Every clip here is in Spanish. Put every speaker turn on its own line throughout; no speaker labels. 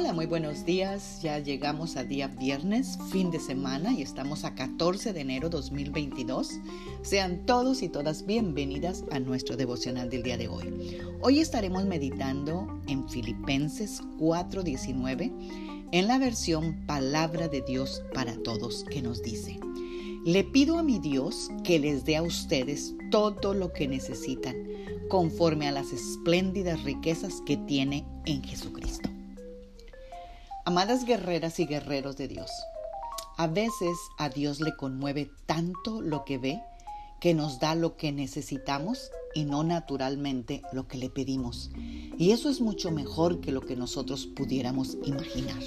Hola, muy buenos días. Ya llegamos a día viernes, fin de semana y estamos a 14 de enero 2022. Sean todos y todas bienvenidas a nuestro devocional del día de hoy. Hoy estaremos meditando en Filipenses 4:19 en la versión Palabra de Dios para Todos que nos dice, le pido a mi Dios que les dé a ustedes todo lo que necesitan conforme a las espléndidas riquezas que tiene en Jesucristo. Amadas guerreras y guerreros de Dios, a veces a Dios le conmueve tanto lo que ve que nos da lo que necesitamos y no naturalmente lo que le pedimos. Y eso es mucho mejor que lo que nosotros pudiéramos imaginar.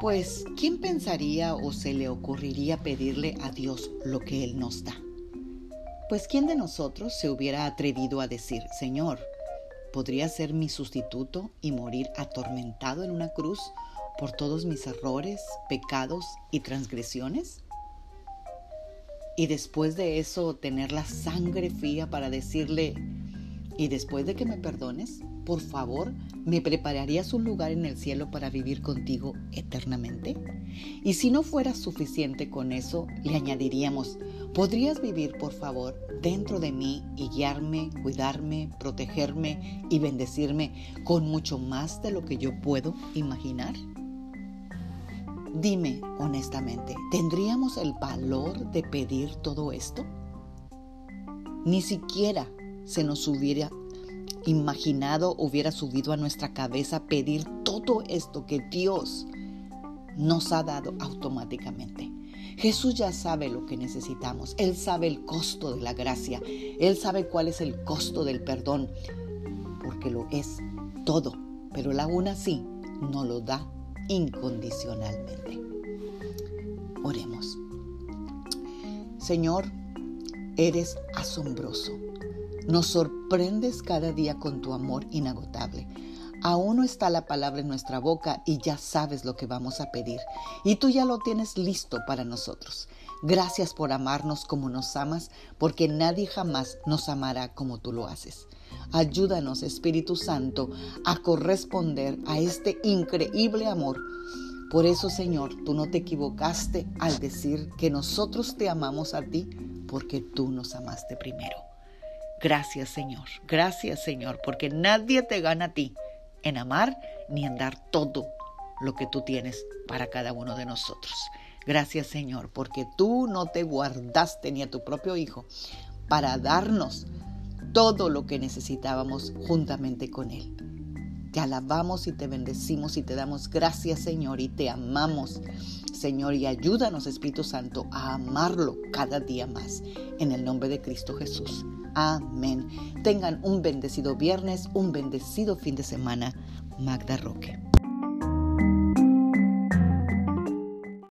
Pues, ¿quién pensaría o se le ocurriría pedirle a Dios lo que Él nos da? Pues, ¿quién de nosotros se hubiera atrevido a decir, Señor, podría ser mi sustituto y morir atormentado en una cruz por todos mis errores, pecados y transgresiones? Y después de eso tener la sangre fría para decirle, y después de que me perdones, por favor, ¿me prepararías un lugar en el cielo para vivir contigo eternamente? Y si no fuera suficiente con eso, le añadiríamos, ¿podrías vivir, por favor, dentro de mí y guiarme, cuidarme, protegerme y bendecirme con mucho más de lo que yo puedo imaginar? Dime honestamente, ¿tendríamos el valor de pedir todo esto? Ni siquiera se nos hubiera imaginado, hubiera subido a nuestra cabeza pedir todo esto que Dios nos ha dado automáticamente. Jesús ya sabe lo que necesitamos. Él sabe el costo de la gracia. Él sabe cuál es el costo del perdón. Porque lo es todo. Pero aún así no lo da incondicionalmente. Oremos. Señor, eres asombroso. Nos sorprendes cada día con tu amor inagotable. Aún no está la palabra en nuestra boca y ya sabes lo que vamos a pedir. Y tú ya lo tienes listo para nosotros. Gracias por amarnos como nos amas, porque nadie jamás nos amará como tú lo haces. Ayúdanos, Espíritu Santo, a corresponder a este increíble amor. Por eso, Señor, tú no te equivocaste al decir que nosotros te amamos a ti, porque tú nos amaste primero. Gracias, Señor. Gracias, Señor, porque nadie te gana a ti en amar ni en dar todo lo que tú tienes para cada uno de nosotros. Gracias Señor, porque tú no te guardaste ni a tu propio Hijo para darnos todo lo que necesitábamos juntamente con Él. Te alabamos y te bendecimos y te damos gracias Señor y te amamos Señor y ayúdanos Espíritu Santo a amarlo cada día más. En el nombre de Cristo Jesús. Amén. Tengan un bendecido viernes, un bendecido fin de semana. Magda Roque.